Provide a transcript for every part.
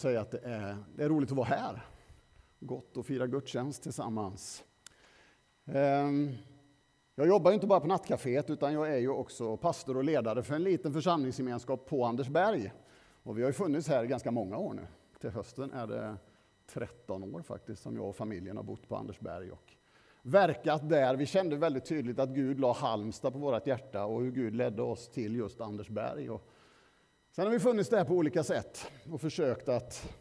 säga att det är, det är roligt att vara här. Gott att fira gudstjänst tillsammans. Ehm, jag jobbar inte bara på nattcaféet utan jag är ju också pastor och ledare för en liten församlingsgemenskap på Andersberg. Och vi har ju funnits här ganska många år nu. Till hösten är det 13 år faktiskt som jag och familjen har bott på Andersberg och verkat där. Vi kände väldigt tydligt att Gud la Halmstad på vårt hjärta och hur Gud ledde oss till just Andersberg. Och sen har vi funnits där på olika sätt och försökt att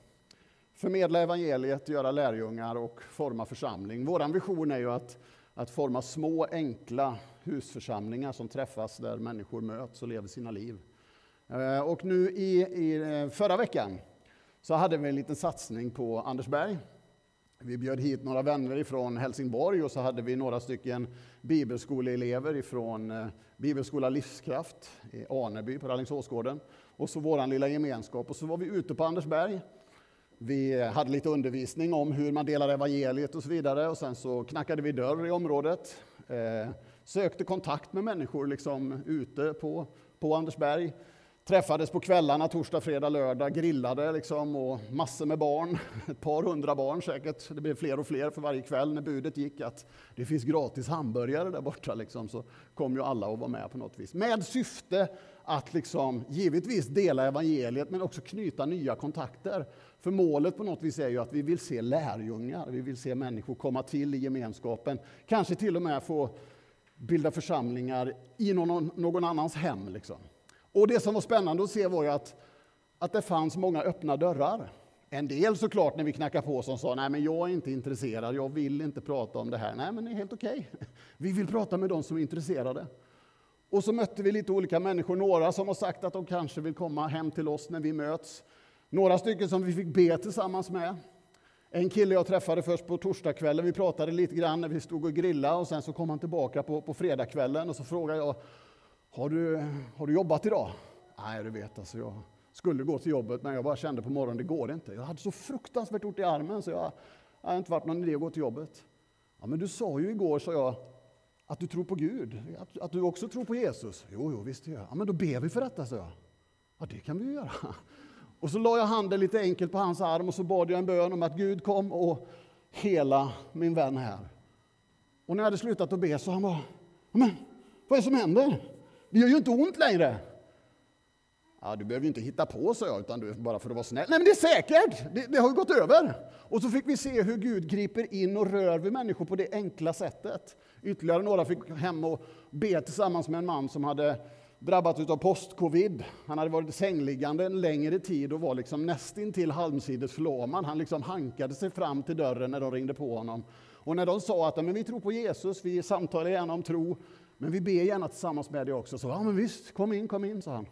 förmedla evangeliet, göra lärjungar och forma församling. Vår vision är ju att, att forma små enkla husförsamlingar som träffas där människor möts och lever sina liv. Eh, och nu i, i eh, förra veckan så hade vi en liten satsning på Andersberg. Vi bjöd hit några vänner ifrån Helsingborg och så hade vi några stycken bibelskoleelever ifrån eh, Bibelskola Livskraft i Aneby på Rallingsåsgården. Och så vår lilla gemenskap. Och så var vi ute på Andersberg. Vi hade lite undervisning om hur man delar evangeliet och så vidare. Och sen så knackade vi dörr i området. Eh, sökte kontakt med människor liksom ute på, på Andersberg. Träffades på kvällarna, torsdag, fredag, lördag, grillade liksom och massor med barn. Ett par hundra barn säkert. Det blev fler och fler för varje kväll när budet gick att det finns gratis hamburgare där borta. Liksom, så kom ju alla och var med på något vis. Med syfte att liksom, givetvis dela evangeliet men också knyta nya kontakter. För målet på något vis är ju att vi vill se lärjungar, vi vill se människor komma till i gemenskapen. Kanske till och med få bilda församlingar i någon, någon annans hem. Liksom. Och det som var spännande att se var ju att, att det fanns många öppna dörrar. En del såklart när vi knackade på som sa nej men jag är inte intresserad, jag vill inte prata om det här. Nej men det är helt okej. Okay. Vi vill prata med de som är intresserade. Och så mötte vi lite olika människor, några som har sagt att de kanske vill komma hem till oss när vi möts. Några stycken som vi fick be tillsammans med. En kille jag träffade först på torsdagskvällen, vi pratade lite grann när vi stod och grillade och sen så kom han tillbaka på, på fredagskvällen och så frågade jag har du, har du jobbat idag? Nej, du vet, alltså jag skulle gå till jobbet, men jag bara kände på morgonen, det går inte. Jag hade så fruktansvärt ont i armen, så jag, jag har inte varit någon idé att gå till jobbet. Ja, men du sa ju igår, sa jag, att du tror på Gud, att, att du också tror på Jesus. Jo, jo, visst gör jag. Ja, men då ber vi för detta, sa jag. Ja, det kan vi ju göra. Och så la jag handen lite enkelt på hans arm och så bad jag en bön om att Gud kom och hela min vän här. Och när jag hade slutat att be så han bara, men vad är det som händer? Det gör ju inte ont längre. Ja, du behöver ju inte hitta på, så jag, utan du bara för att vara snäll. Nej, men det är säkert! Det, det, har ju gått över. Och så fick vi se hur Gud griper in och rör vid människor på det enkla sättet. Ytterligare några fick hem och be tillsammans med en man som hade drabbats av post-covid. Han hade varit sängliggande en längre tid och var liksom nästintill halvsidesförlamad. Han liksom hankade sig fram till dörren när de ringde på honom. Och när de sa att men vi tror på Jesus, vi samtalar gärna om tro, men vi ber gärna tillsammans med dig också. Så ja, men visst, kom in, kom in, sa han.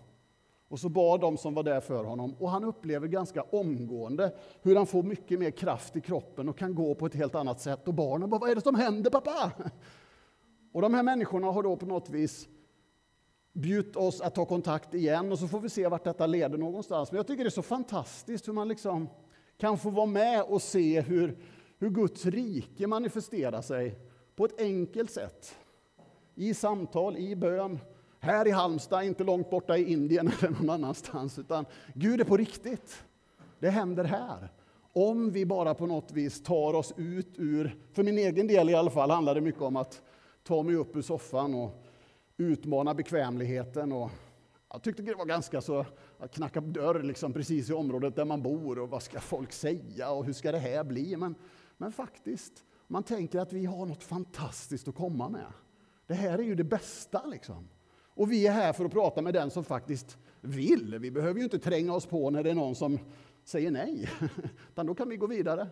Och så bad de som var där för honom. Och han upplever ganska omgående hur han får mycket mer kraft i kroppen och kan gå på ett helt annat sätt. Och barnen bara, vad är det som händer pappa? Och de här människorna har då på något vis bjudit oss att ta kontakt igen och så får vi se vart detta leder någonstans. Men jag tycker det är så fantastiskt hur man liksom kan få vara med och se hur, hur Guds rike manifesterar sig på ett enkelt sätt i samtal, i bön, här i Halmstad, inte långt borta i Indien eller någon annanstans, utan Gud är på riktigt. Det händer här. Om vi bara på något vis tar oss ut ur, för min egen del i alla fall, handlar det mycket om att ta mig upp ur soffan och utmana bekvämligheten. Och jag tyckte det var ganska så att knacka dörr liksom precis i området där man bor och vad ska folk säga och hur ska det här bli? Men, men faktiskt, man tänker att vi har något fantastiskt att komma med. Det här är ju det bästa. Liksom. Och vi är här för att prata med den som faktiskt vill. Vi behöver ju inte tränga oss på när det är någon som säger nej. Utan då kan vi gå vidare.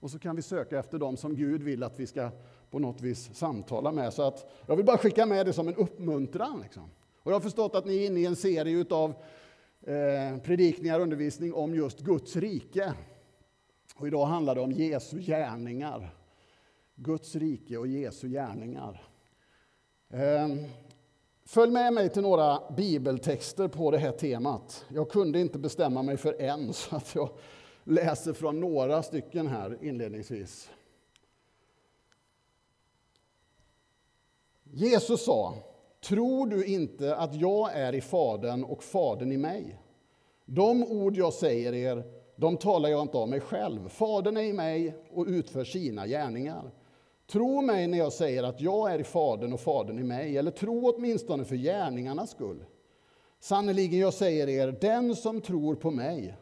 Och så kan vi söka efter dem som Gud vill att vi ska på något vis samtala med. Så att jag vill bara skicka med det som en uppmuntran. Liksom. Och jag har förstått att ni är inne i en serie av eh, predikningar och undervisning om just Guds rike. Och idag handlar det om Jesu gärningar. Guds rike och Jesu gärningar. Ehm, följ med mig till några bibeltexter på det här temat. Jag kunde inte bestämma mig för en, så att jag läser från några stycken här inledningsvis. Jesus sa, tror du inte att jag är i Fadern och Fadern i mig? De ord jag säger er de talar jag inte av mig själv. Fadern är i mig och utför sina gärningar. Tro mig när jag säger att jag är i Fadern och Fadern i mig, eller tro åtminstone för gärningarnas skull. Sannerligen, jag säger er, den som tror på mig,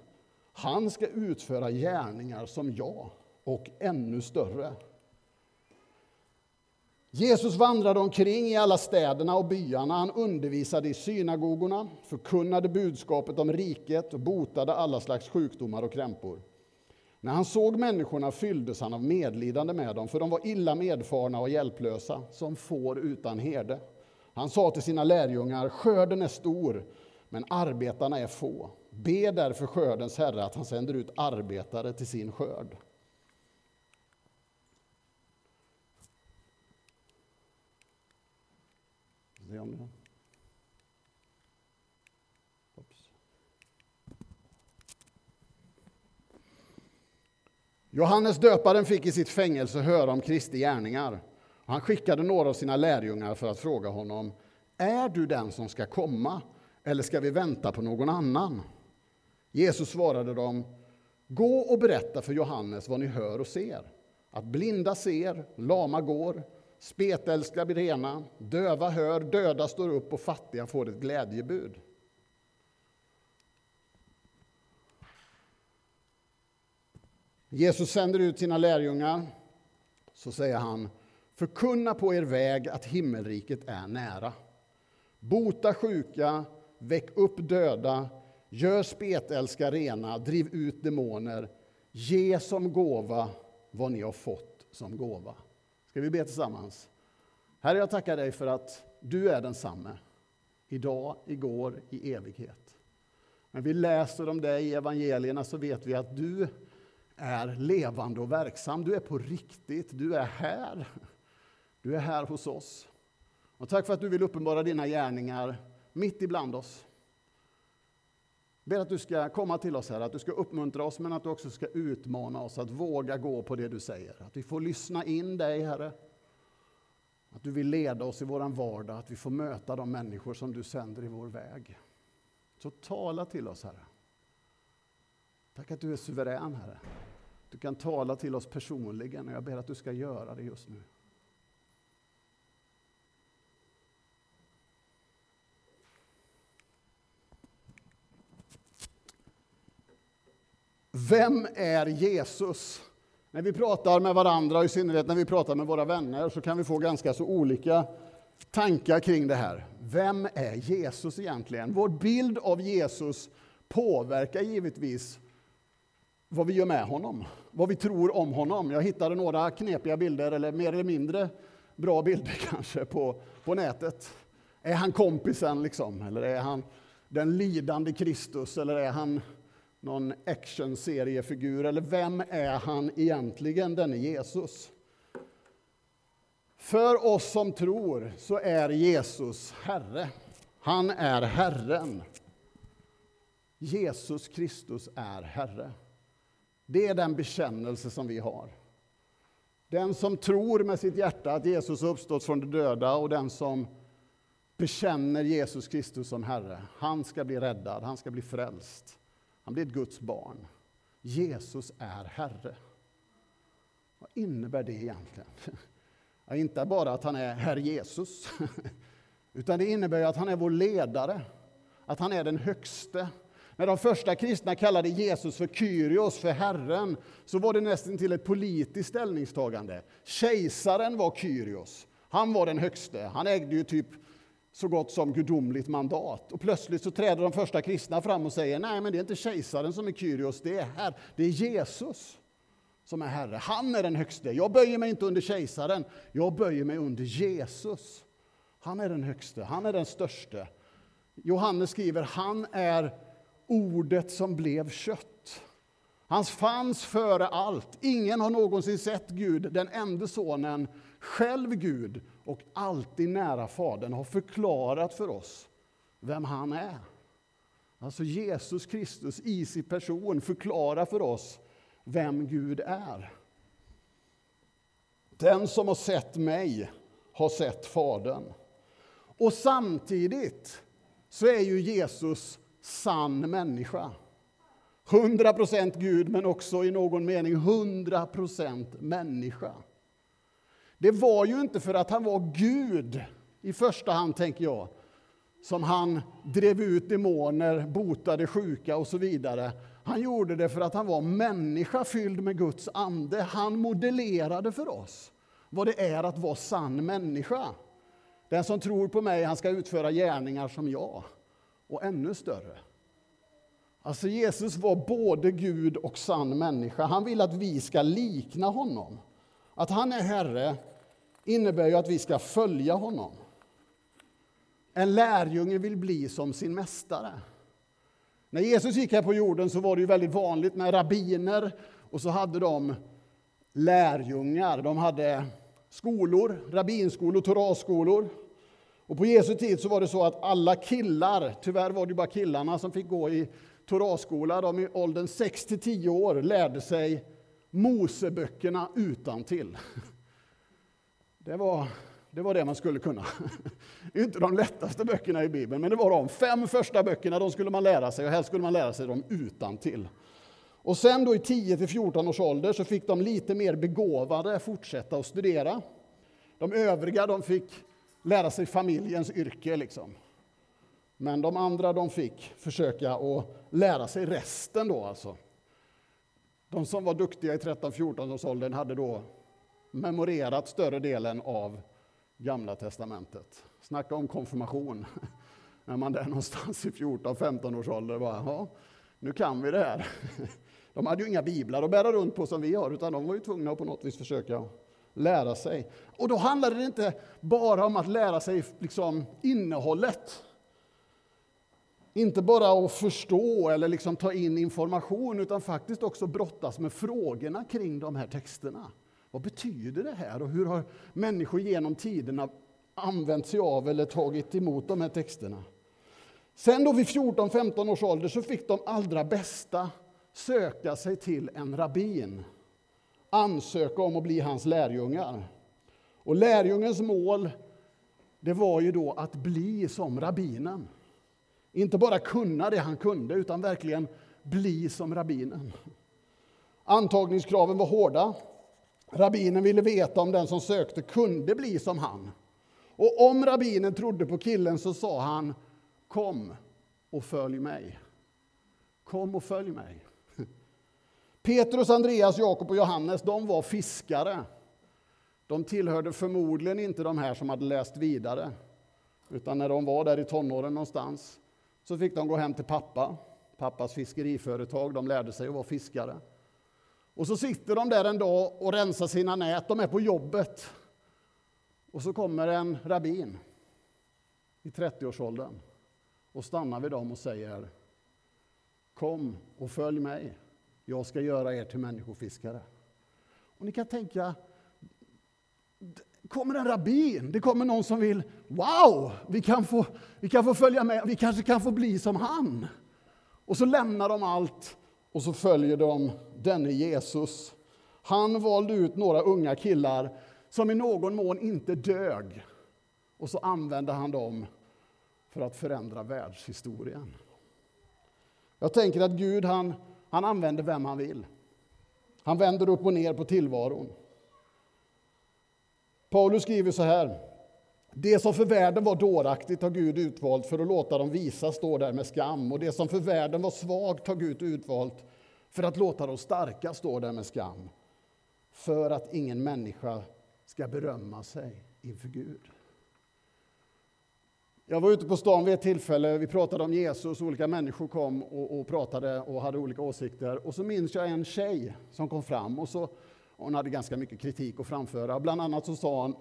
han ska utföra gärningar som jag, och ännu större. Jesus vandrade omkring i alla städerna och byarna. Han undervisade i synagogorna, förkunnade budskapet om riket och botade alla slags sjukdomar och krämpor. När han såg människorna fylldes han av medlidande med dem, för de var illa medfarna och hjälplösa, som får utan herde. Han sa till sina lärjungar, skörden är stor, men arbetarna är få. Be därför skördens Herre att han sänder ut arbetare till sin skörd. Se om det... Johannes döparen fick i sitt fängelse höra om Kristi gärningar. Han skickade några av sina lärjungar för att fråga honom Är du den som ska komma, eller ska vi vänta på någon annan? Jesus svarade dem Gå och berätta för Johannes vad ni hör och ser. Att blinda ser, lama går, Spetälska blir rena, döva hör, döda står upp och fattiga får ett glädjebud. Jesus sänder ut sina lärjungar. Så säger han, förkunna på er väg att himmelriket är nära. Bota sjuka, väck upp döda, gör spetälska rena, driv ut demoner. Ge som gåva vad ni har fått som gåva. Ska vi be tillsammans? Herre, jag tackar dig för att du är densamme. Idag, igår, i evighet. När vi läser om dig i evangelierna så vet vi att du är levande och verksam. Du är på riktigt. Du är här. Du är här hos oss. Och tack för att du vill uppenbara dina gärningar mitt ibland oss. Jag ber att du ska komma till oss här, att du ska uppmuntra oss, men att du också ska utmana oss att våga gå på det du säger. Att vi får lyssna in dig, Herre. Att du vill leda oss i vår vardag, att vi får möta de människor som du sänder i vår väg. Så tala till oss, Herre. Tack att du är suverän, Herre. Du kan tala till oss personligen och jag ber att du ska göra det just nu. Vem är Jesus? När vi pratar med varandra, och i synnerhet när vi pratar med våra vänner, så kan vi få ganska så olika tankar kring det här. Vem är Jesus egentligen? Vår bild av Jesus påverkar givetvis vad vi gör med honom, vad vi tror om honom. Jag hittade några knepiga bilder, eller mer eller mindre bra bilder kanske, på, på nätet. Är han kompisen, liksom? Eller är han den lidande Kristus? Eller är han någon actionseriefigur, eller vem är han egentligen, denne Jesus? För oss som tror så är Jesus Herre. Han är Herren. Jesus Kristus är Herre. Det är den bekännelse som vi har. Den som tror med sitt hjärta att Jesus uppstått från de döda och den som bekänner Jesus Kristus som Herre, han ska bli räddad, han ska bli frälst. Han blir ett Guds barn. Jesus är Herre. Vad innebär det egentligen? Ja, inte bara att han är Herr Jesus, utan det innebär att han är vår ledare, att han är den högste. När de första kristna kallade Jesus för Kyrios, för Herren, så var det nästan till ett politiskt ställningstagande. Kejsaren var Kyrios, han var den högste. Han ägde ju typ så gott som gudomligt mandat. Och plötsligt så träder de första kristna fram och säger nej, men det är inte kejsaren som är Kyrios, det är, här, det är Jesus som är Herre. Han är den högste. Jag böjer mig inte under kejsaren, jag böjer mig under Jesus. Han är den högste, han är den störste. Johannes skriver, han är ordet som blev kött. Han fanns före allt. Ingen har någonsin sett Gud, den enda sonen, själv Gud och alltid nära Fadern, har förklarat för oss vem han är. Alltså Jesus Kristus i sin person förklarar för oss vem Gud är. Den som har sett mig har sett Fadern. Och samtidigt så är ju Jesus sann människa. 100 procent Gud, men också i någon mening 100 procent människa. Det var ju inte för att han var Gud i första hand, tänker jag, som han drev ut demoner, botade sjuka och så vidare. Han gjorde det för att han var människa fylld med Guds ande. Han modellerade för oss vad det är att vara sann människa. Den som tror på mig, han ska utföra gärningar som jag, och ännu större. Alltså Jesus var både Gud och sann människa. Han vill att vi ska likna honom. Att han är Herre innebär ju att vi ska följa honom. En lärjunge vill bli som sin mästare. När Jesus gick här på jorden så var det ju väldigt vanligt med rabbiner och så hade de lärjungar. De hade skolor, rabbinskolor, toraskolor. Och på Jesu tid så var det så att alla killar, tyvärr var det bara killarna som fick gå i toraskola, de i åldern 6 till 10 år lärde sig Moseböckerna utan till. Det var, det var det man skulle kunna. Inte de lättaste böckerna i Bibeln, men det var de fem första böckerna, de skulle man lära sig och helst skulle man lära sig dem utan till. Och sen då i 10 till 14 års ålder så fick de lite mer begåvade fortsätta att studera. De övriga de fick lära sig familjens yrke. Liksom. Men de andra de fick försöka att lära sig resten. Då, alltså. De som var duktiga i 13-14-årsåldern hade då memorerat större delen av Gamla testamentet. Snacka om konfirmation. När man där någonstans i 14-15 års ålder bara, ja, nu kan vi det här. De hade ju inga biblar att bära runt på som vi har, utan de var ju tvungna att på något vis försöka lära sig. Och då handlade det inte bara om att lära sig liksom innehållet. Inte bara att förstå eller liksom ta in information, utan faktiskt också brottas med frågorna kring de här texterna. Vad betyder det här och hur har människor genom tiderna använt sig av eller tagit emot de här texterna? Sen då vid 14-15 års ålder så fick de allra bästa söka sig till en rabbin, ansöka om att bli hans lärjungar. Och lärjungens mål det var ju då att bli som rabbinen. Inte bara kunna det han kunde, utan verkligen bli som rabbinen. Antagningskraven var hårda. Rabbinen ville veta om den som sökte kunde bli som han. Och om rabbinen trodde på killen så sa han Kom och följ mig. Kom och följ mig. Petrus, Andreas, Jakob och Johannes de var fiskare. De tillhörde förmodligen inte de här som hade läst vidare. Utan när de var där i tonåren någonstans så fick de gå hem till pappa, pappas fiskeriföretag. De lärde sig att vara fiskare. Och så sitter de där en dag och rensar sina nät. De är på jobbet. Och så kommer en rabbin i 30-årsåldern och stannar vid dem och säger Kom och följ mig. Jag ska göra er till människofiskare. Och ni kan tänka, kommer en rabbin, det kommer någon som vill, wow, vi kan, få, vi kan få följa med, vi kanske kan få bli som han. Och så lämnar de allt och så följer de denne Jesus. Han valde ut några unga killar som i någon mån inte dög. Och så använde han dem för att förändra världshistorien. Jag tänker att Gud han, han använder vem han vill. Han vänder upp och ner på tillvaron. Paulus skriver så här. Det som för världen var dåraktigt har Gud utvalt för att låta dem visa stå där med skam. Och det som för världen var svagt har Gud utvalt för att låta de starka stå där med skam. För att ingen människa ska berömma sig inför Gud. Jag var ute på stan vid ett tillfälle, vi pratade om Jesus, olika människor kom och, och, pratade och hade olika åsikter. Och så minns jag en tjej som kom fram och så, hon hade ganska mycket kritik att framföra. Bland annat så sa hon,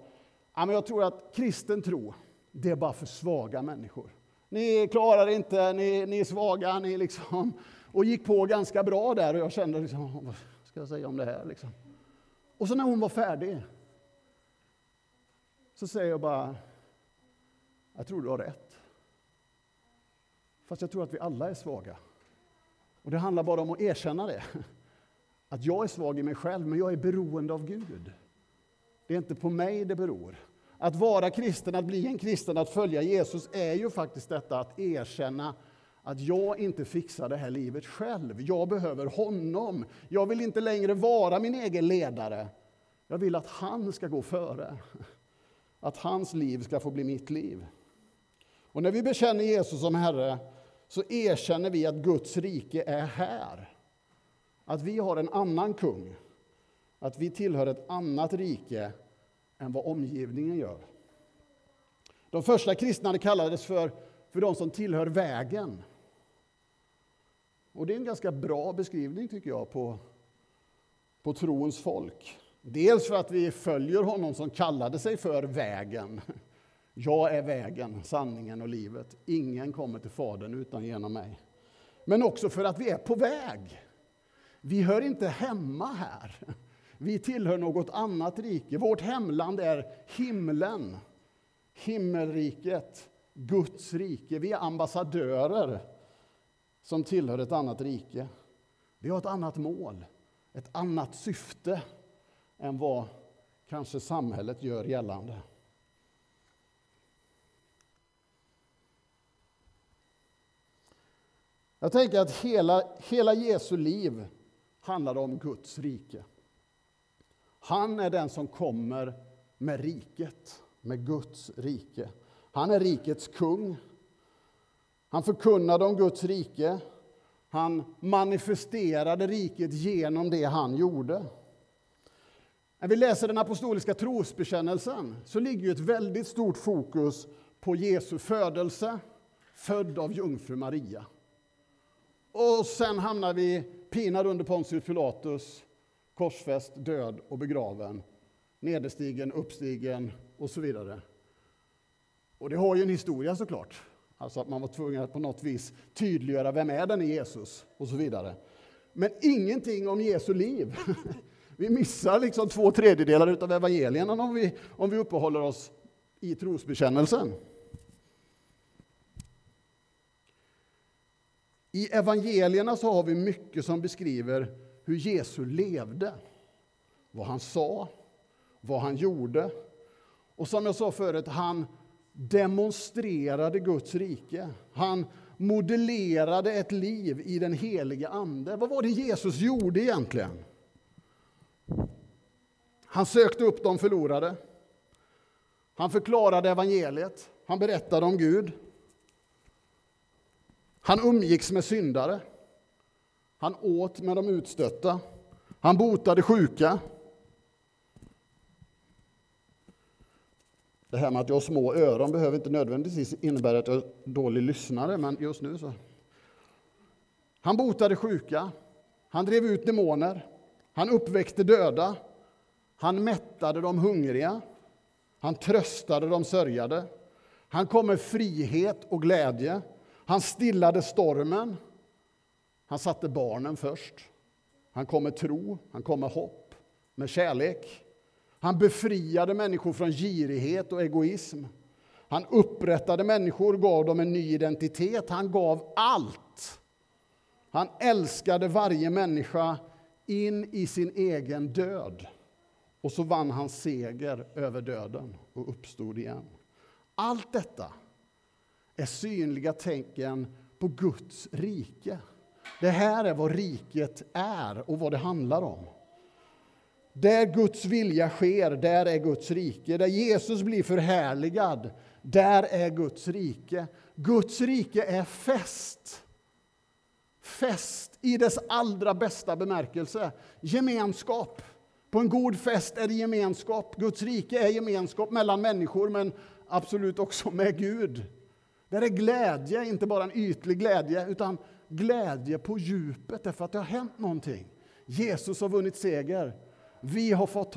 ja, men jag tror att kristen tro, det är bara för svaga människor. Ni klarar inte, ni, ni är svaga, ni liksom... Och gick på ganska bra där och jag kände, liksom, vad ska jag säga om det här? Liksom. Och så när hon var färdig, så säger jag bara, jag tror du har rätt. Fast jag tror att vi alla är svaga. Och det handlar bara om att erkänna det. Att jag är svag i mig själv, men jag är beroende av Gud. Det är inte på mig det beror. Att vara kristen, att bli en kristen, att följa Jesus är ju faktiskt detta att erkänna att jag inte fixar det här livet själv. Jag behöver honom. Jag vill inte längre vara min egen ledare. Jag vill att han ska gå före. Att hans liv ska få bli mitt liv. Och när vi bekänner Jesus som Herre så erkänner vi att Guds rike är här. Att vi har en annan kung. Att vi tillhör ett annat rike än vad omgivningen gör. De första kristna kallades för, för de som tillhör vägen. Och det är en ganska bra beskrivning tycker jag på, på troens folk. Dels för att vi följer honom som kallade sig för vägen. Jag är vägen, sanningen och livet. Ingen kommer till Fadern utan genom mig. Men också för att vi är på väg. Vi hör inte hemma här. Vi tillhör något annat rike. Vårt hemland är himlen, himmelriket, Guds rike. Vi är ambassadörer som tillhör ett annat rike. Vi har ett annat mål, ett annat syfte än vad kanske samhället gör gällande. Jag tänker att hela, hela Jesu liv handlade om Guds rike. Han är den som kommer med riket, med Guds rike. Han är rikets kung. Han förkunnade om Guds rike. Han manifesterade riket genom det han gjorde. När vi läser den apostoliska trosbekännelsen så ligger ett väldigt stort fokus på Jesu födelse, född av jungfru Maria. Och sen hamnar vi pinad under Pontius Pilatus, korsfäst, död och begraven, nederstigen, uppstigen och så vidare. Och det har ju en historia såklart. Alltså att man var tvungen att på något vis tydliggöra vem är den Jesus och så vidare. Men ingenting om Jesu liv. Vi missar liksom två tredjedelar av evangelierna om vi, om vi uppehåller oss i trosbekännelsen. I evangelierna så har vi mycket som beskriver hur Jesus levde. Vad han sa, vad han gjorde. Och som jag sa förut, han demonstrerade Guds rike. Han modellerade ett liv i den heliga Ande. Vad var det Jesus gjorde egentligen? Han sökte upp de förlorade. Han förklarade evangeliet. Han berättade om Gud. Han umgicks med syndare. Han åt med de utstötta. Han botade sjuka. Det här med att jag har små öron behöver inte nödvändigtvis innebära att jag är dålig lyssnare, men just nu så. Han botade sjuka. Han drev ut demoner. Han uppväckte döda. Han mättade de hungriga. Han tröstade de sörjade. Han kom med frihet och glädje. Han stillade stormen. Han satte barnen först. Han kom med tro, han kom med hopp, med kärlek. Han befriade människor från girighet och egoism. Han upprättade människor, gav dem en ny identitet. Han gav allt. Han älskade varje människa in i sin egen död. Och så vann han seger över döden och uppstod igen. Allt detta är synliga tecken på Guds rike. Det här är vad riket är och vad det handlar om. Där Guds vilja sker, där är Guds rike. Där Jesus blir förhärligad, där är Guds rike. Guds rike är fest. Fest i dess allra bästa bemärkelse. Gemenskap. På en god fest är det gemenskap. Guds rike är gemenskap mellan människor, men absolut också med Gud. Där är glädje, inte bara en ytlig glädje, utan glädje på djupet, därför att det har hänt någonting. Jesus har vunnit seger. Vi har fått,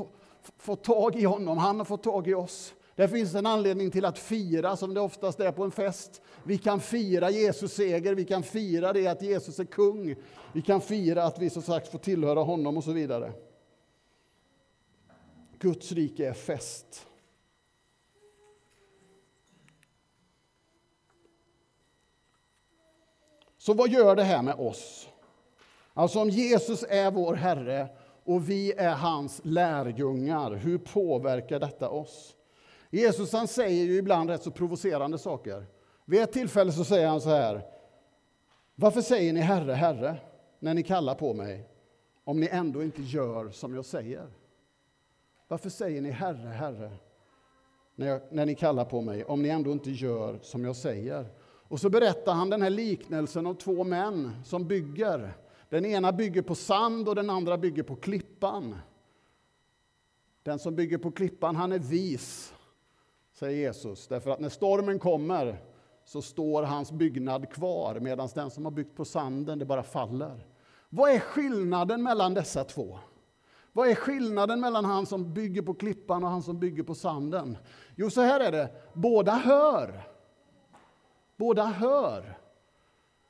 fått tag i honom, han har fått tag i oss. Det finns en anledning till att fira, som det oftast är på en fest. Vi kan fira Jesus seger, vi kan fira det att Jesus är kung. Vi kan fira att vi som sagt får tillhöra honom och så vidare. Guds rike är fest. Så vad gör det här med oss? Alltså om Jesus är vår Herre och vi är hans lärjungar, hur påverkar detta oss? Jesus han säger ju ibland rätt så provocerande saker. Vid ett tillfälle så säger han så här. Varför säger ni Herre, Herre, när ni kallar på mig, om ni ändå inte gör som jag säger? Varför säger ni Herre, Herre, när, jag, när ni kallar på mig, om ni ändå inte gör som jag säger? Och så berättar han den här liknelsen om två män som bygger. Den ena bygger på sand och den andra bygger på klippan. Den som bygger på klippan, han är vis, säger Jesus. Därför att när stormen kommer så står hans byggnad kvar medan den som har byggt på sanden, det bara faller. Vad är skillnaden mellan dessa två? Vad är skillnaden mellan han som bygger på klippan och han som bygger på sanden? Jo, så här är det. Båda hör. Båda hör.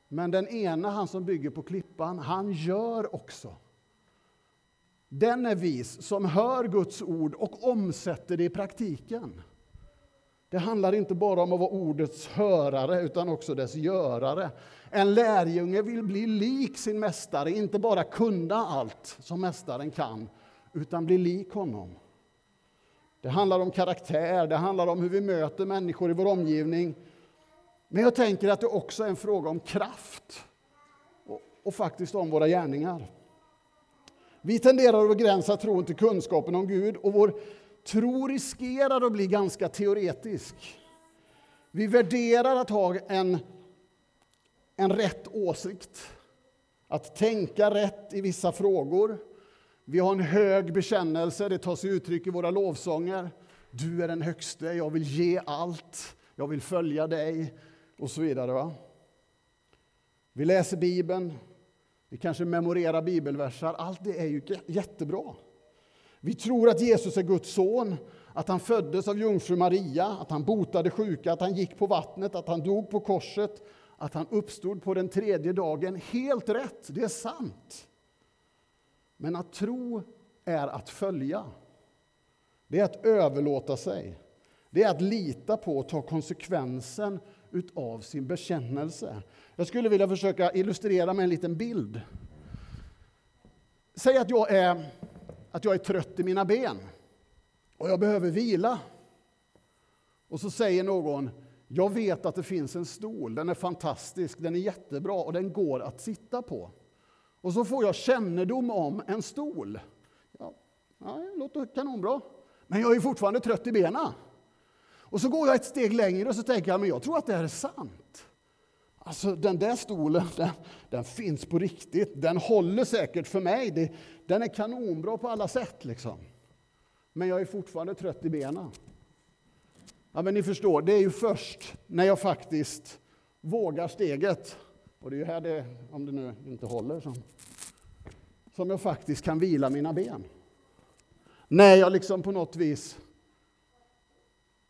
Men den ena, han som bygger på klippan, han gör också. Den är vis som hör Guds ord och omsätter det i praktiken. Det handlar inte bara om att vara ordets hörare, utan också dess görare. En lärjunge vill bli lik sin mästare, inte bara kunna allt som mästaren kan, utan bli lik honom. Det handlar om karaktär, det handlar om hur vi möter människor i vår omgivning. Men jag tänker att det också är en fråga om kraft och, och faktiskt om våra gärningar. Vi tenderar att begränsa tron till kunskapen om Gud och vår tro riskerar att bli ganska teoretisk. Vi värderar att ha en, en rätt åsikt, att tänka rätt i vissa frågor. Vi har en hög bekännelse, det tar sig uttryck i våra lovsånger. Du är den högste, jag vill ge allt, jag vill följa dig och så vidare. Va? Vi läser Bibeln, vi kanske memorerar bibelversar. Allt det är ju jättebra. Vi tror att Jesus är Guds son, att han föddes av jungfru Maria, att han botade sjuka, att han gick på vattnet, att han dog på korset, att han uppstod på den tredje dagen. Helt rätt, det är sant. Men att tro är att följa. Det är att överlåta sig. Det är att lita på och ta konsekvensen utav sin bekännelse. Jag skulle vilja försöka illustrera med en liten bild. Säg att jag är att jag är trött i mina ben och jag behöver vila. Och så säger någon, jag vet att det finns en stol, den är fantastisk, den är jättebra och den går att sitta på. Och så får jag kännedom om en stol. Ja, ja det låter kanonbra. Men jag är fortfarande trött i benen. Och så går jag ett steg längre och så tänker jag, men jag tror att det här är sant. Alltså den där stolen, den, den, finns på riktigt. Den håller säkert för mig. Det, den är kanonbra på alla sätt. Liksom. Men jag är fortfarande trött i benen. Ja, men ni förstår, det är ju först när jag faktiskt vågar steget, och det är ju här det, om det nu inte håller, som, som jag faktiskt kan vila mina ben. När jag liksom på något vis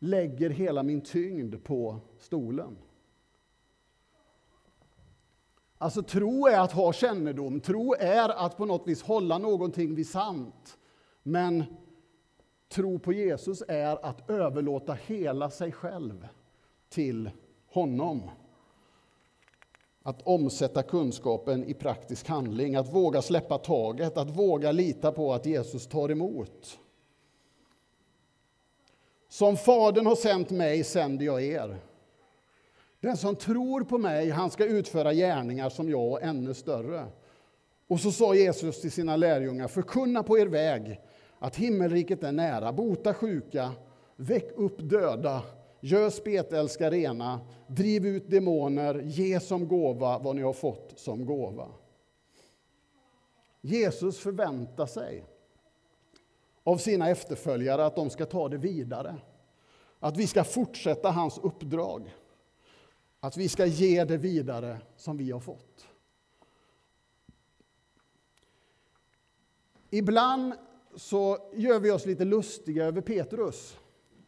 lägger hela min tyngd på stolen. Alltså tro är att ha kännedom, tro är att på något vis hålla någonting vid sant. Men tro på Jesus är att överlåta hela sig själv till honom. Att omsätta kunskapen i praktisk handling, att våga släppa taget, att våga lita på att Jesus tar emot. Som Fadern har sänt mig sänder jag er. Den som tror på mig, han ska utföra gärningar som jag och ännu större. Och så sa Jesus till sina lärjungar, förkunna på er väg att himmelriket är nära, bota sjuka, väck upp döda, gör spetälska rena, driv ut demoner, ge som gåva vad ni har fått som gåva. Jesus förväntar sig av sina efterföljare att de ska ta det vidare. Att vi ska fortsätta hans uppdrag. Att vi ska ge det vidare som vi har fått. Ibland så gör vi oss lite lustiga över Petrus.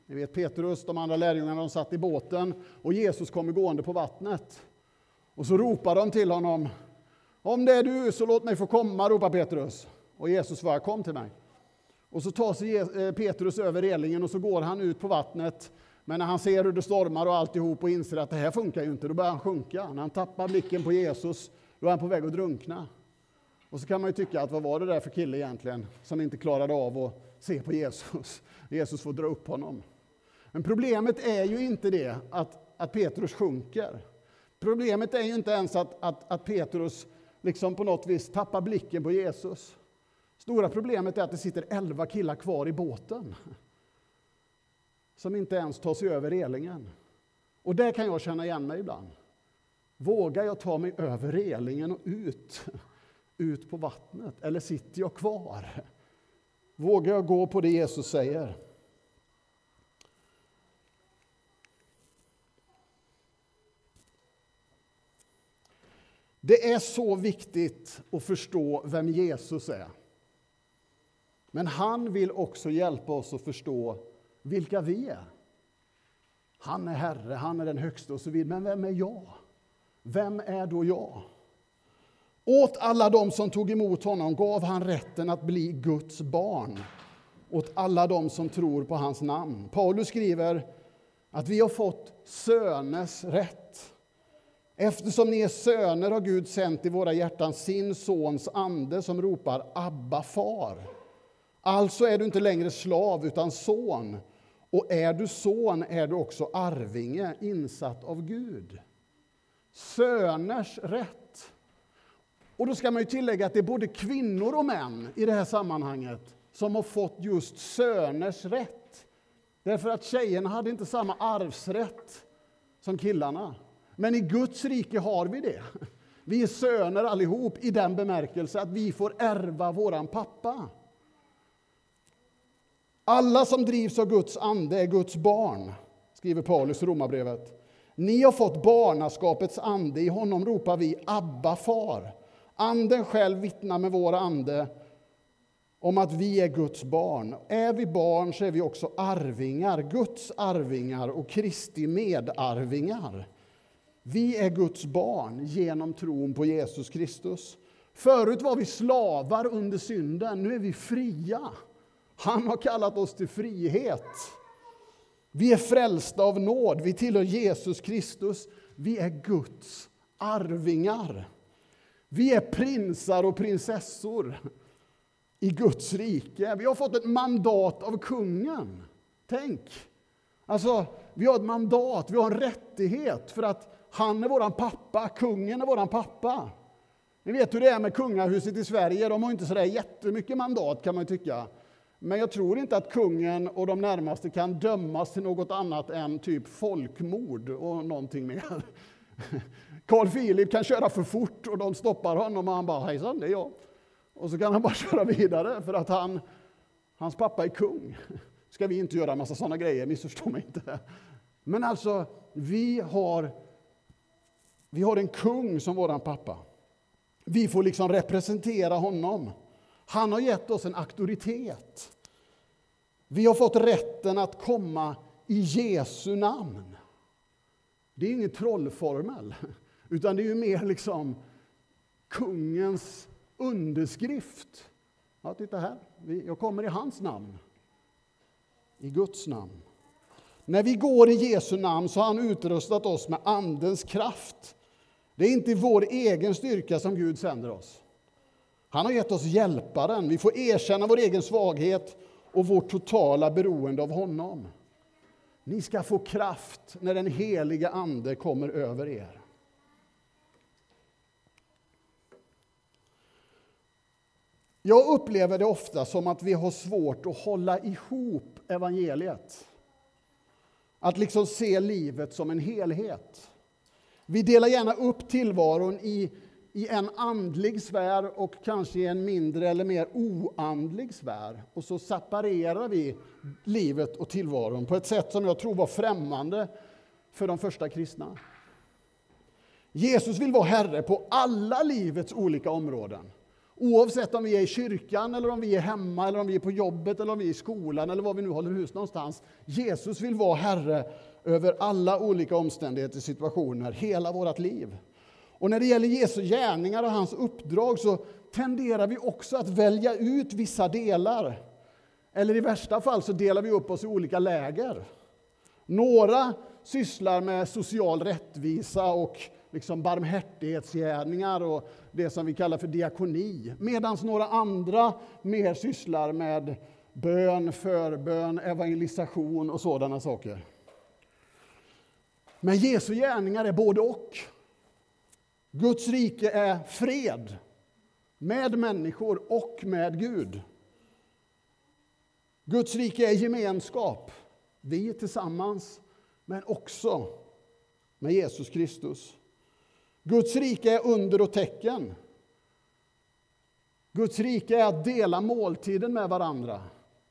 Ni vet Petrus, de andra lärjungarna, de satt i båten och Jesus kommer gående på vattnet. Och så ropar de till honom. Om det är du, så låt mig få komma, ropar Petrus. Och Jesus svarar, kom till mig. Och så tar sig eh, Petrus över relingen och så går han ut på vattnet men när han ser hur det stormar och alltihop och inser att det här funkar ju inte, då börjar han sjunka. När han tappar blicken på Jesus, då är han på väg att drunkna. Och så kan man ju tycka att vad var det där för kille egentligen som inte klarade av att se på Jesus? Jesus får dra upp honom. Men problemet är ju inte det att, att Petrus sjunker. Problemet är ju inte ens att, att, att Petrus liksom på något vis tappar blicken på Jesus. Stora problemet är att det sitter elva killar kvar i båten som inte ens tar sig över relingen. Och det kan jag känna igen mig ibland. Vågar jag ta mig över relingen och ut, ut på vattnet? Eller sitter jag kvar? Vågar jag gå på det Jesus säger? Det är så viktigt att förstå vem Jesus är. Men han vill också hjälpa oss att förstå vilka vi är. Han är Herre, han är den högste och så vidare. Men vem är jag? Vem är då jag? Åt alla dem som tog emot honom gav han rätten att bli Guds barn. Åt alla dem som tror på hans namn. Paulus skriver att vi har fått söners rätt. Eftersom ni är söner har Gud sänt i våra hjärtan sin sons ande som ropar Abba, far. Alltså är du inte längre slav, utan son. Och är du son är du också arvinge, insatt av Gud. Söners rätt. Och då ska man ju tillägga att det är både kvinnor och män i det här sammanhanget som har fått just söners rätt. Därför att tjejerna hade inte samma arvsrätt som killarna. Men i Guds rike har vi det. Vi är söner allihop i den bemärkelse att vi får ärva våran pappa. Alla som drivs av Guds ande är Guds barn, skriver Paulus i Romarbrevet. Ni har fått barnaskapets ande, i honom ropar vi Abba, far. Anden själv vittnar med vår ande om att vi är Guds barn. Är vi barn så är vi också arvingar, Guds arvingar och Kristi medarvingar. Vi är Guds barn genom tron på Jesus Kristus. Förut var vi slavar under synden, nu är vi fria. Han har kallat oss till frihet. Vi är frälsta av nåd, vi tillhör Jesus Kristus. Vi är Guds arvingar. Vi är prinsar och prinsessor i Guds rike. Vi har fått ett mandat av kungen. Tänk! Alltså, vi har ett mandat, vi har en rättighet för att han är vår pappa, kungen är vår pappa. Ni vet hur det är med kungahuset i Sverige, de har inte så jättemycket mandat kan man tycka. Men jag tror inte att kungen och de närmaste kan dömas till något annat än typ folkmord och någonting mer. Carl Philip kan köra för fort och de stoppar honom och han bara hejsan, det är jag. Och så kan han bara köra vidare för att han, hans pappa är kung. Ska vi inte göra en massa sådana grejer, missförstå mig inte. Men alltså, vi har, vi har en kung som vår pappa. Vi får liksom representera honom. Han har gett oss en auktoritet. Vi har fått rätten att komma i Jesu namn. Det är ingen trollformel, utan det är ju mer liksom kungens underskrift. Ja, titta här, jag kommer i hans namn. I Guds namn. När vi går i Jesu namn så har han utrustat oss med Andens kraft. Det är inte i vår egen styrka som Gud sänder oss. Han har gett oss hjälparen. Vi får erkänna vår egen svaghet och vårt totala beroende av honom. Ni ska få kraft när den heliga Ande kommer över er. Jag upplever det ofta som att vi har svårt att hålla ihop evangeliet. Att liksom se livet som en helhet. Vi delar gärna upp tillvaron i i en andlig sfär och kanske i en mindre eller mer oandlig sfär. Och så separerar vi livet och tillvaron på ett sätt som jag tror var främmande för de första kristna. Jesus vill vara Herre på alla livets olika områden. Oavsett om vi är i kyrkan, eller om vi är hemma, eller om vi är på jobbet, eller om vi är i skolan, eller var vi nu håller hus någonstans. Jesus vill vara Herre över alla olika omständigheter och situationer, hela vårt liv. Och när det gäller Jesu gärningar och hans uppdrag så tenderar vi också att välja ut vissa delar. Eller i värsta fall så delar vi upp oss i olika läger. Några sysslar med social rättvisa och liksom barmhärtighetsgärningar och det som vi kallar för diakoni. Medan några andra mer sysslar med bön, förbön, evangelisation och sådana saker. Men Jesu gärningar är både och. Guds rike är fred med människor och med Gud. Guds rike är gemenskap, vi tillsammans, men också med Jesus Kristus. Guds rike är under och tecken. Guds rike är att dela måltiden med varandra,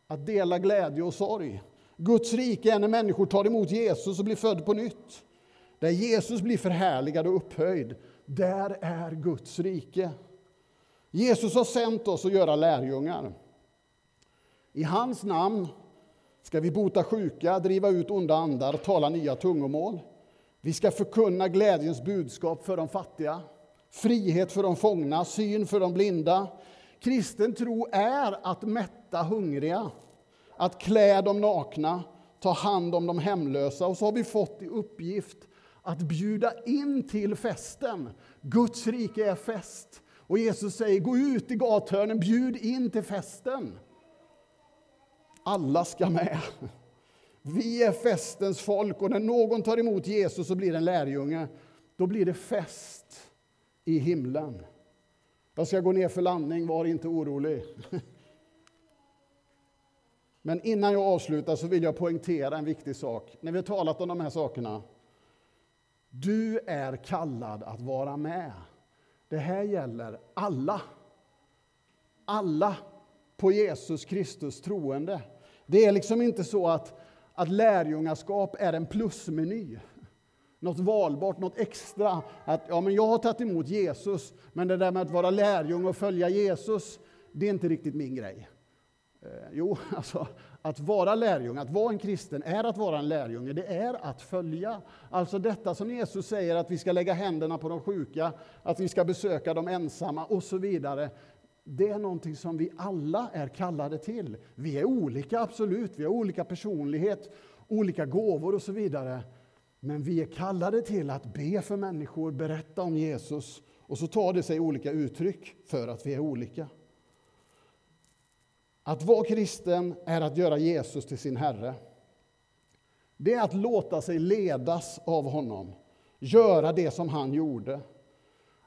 att dela glädje och sorg. Guds rike är när människor tar emot Jesus och blir född på nytt. Där Jesus blir förhärligad och upphöjd, där är Guds rike. Jesus har sänt oss att göra lärjungar. I hans namn ska vi bota sjuka, driva ut onda andar, tala nya tungomål. Vi ska förkunna glädjens budskap för de fattiga, frihet för de fångna, syn för de blinda. Kristen tro är att mätta hungriga, att klä de nakna, ta hand om de hemlösa. Och så har vi fått i uppgift att bjuda in till festen. Guds rike är fest. Och Jesus säger, gå ut i gathörnen, bjud in till festen. Alla ska med. Vi är festens folk och när någon tar emot Jesus och blir en lärjunge, då blir det fest i himlen. Jag ska gå ner för landning, var inte orolig. Men innan jag avslutar så vill jag poängtera en viktig sak. När vi har talat om de här sakerna. Du är kallad att vara med. Det här gäller alla. Alla på Jesus Kristus troende. Det är liksom inte så att, att lärjungaskap är en plusmeny. Något valbart, något extra. Att ja, men jag har tagit emot Jesus, men det där med att vara lärjunge och följa Jesus, det är inte riktigt min grej. Eh, jo, alltså att vara lärjunge, att vara en kristen, är att vara en lärjunge. Det är att följa. Alltså detta som Jesus säger, att vi ska lägga händerna på de sjuka, att vi ska besöka de ensamma och så vidare. Det är någonting som vi alla är kallade till. Vi är olika, absolut. Vi har olika personlighet, olika gåvor och så vidare. Men vi är kallade till att be för människor, berätta om Jesus. Och så tar det sig olika uttryck för att vi är olika. Att vara kristen är att göra Jesus till sin Herre. Det är att låta sig ledas av honom, göra det som han gjorde.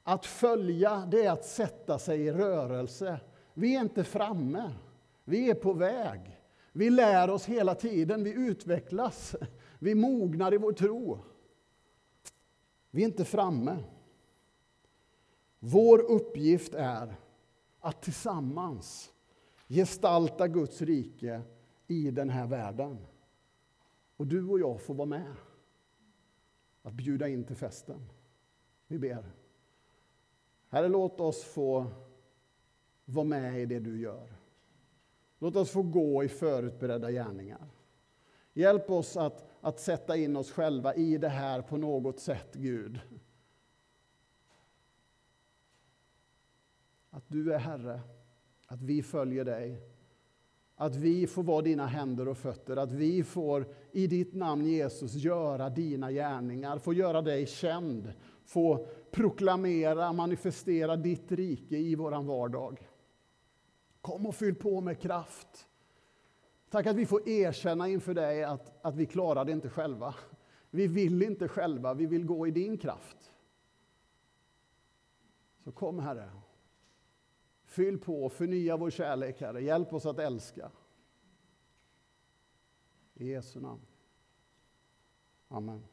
Att följa, det är att sätta sig i rörelse. Vi är inte framme, vi är på väg. Vi lär oss hela tiden, vi utvecklas, vi mognar i vår tro. Vi är inte framme. Vår uppgift är att tillsammans gestalta Guds rike i den här världen. Och du och jag får vara med. Att bjuda in till festen. Vi ber. Herre, låt oss få vara med i det du gör. Låt oss få gå i förutberedda gärningar. Hjälp oss att, att sätta in oss själva i det här på något sätt, Gud. Att du är Herre att vi följer dig. Att vi får vara dina händer och fötter, att vi får i ditt namn Jesus göra dina gärningar, få göra dig känd, få proklamera, manifestera ditt rike i våran vardag. Kom och fyll på med kraft. Tack att vi får erkänna inför dig att, att vi klarar det inte själva. Vi vill inte själva, vi vill gå i din kraft. Så kom Herre, Fyll på, förnya vår kärlek, Herre. Hjälp oss att älska. I Jesu namn. Amen.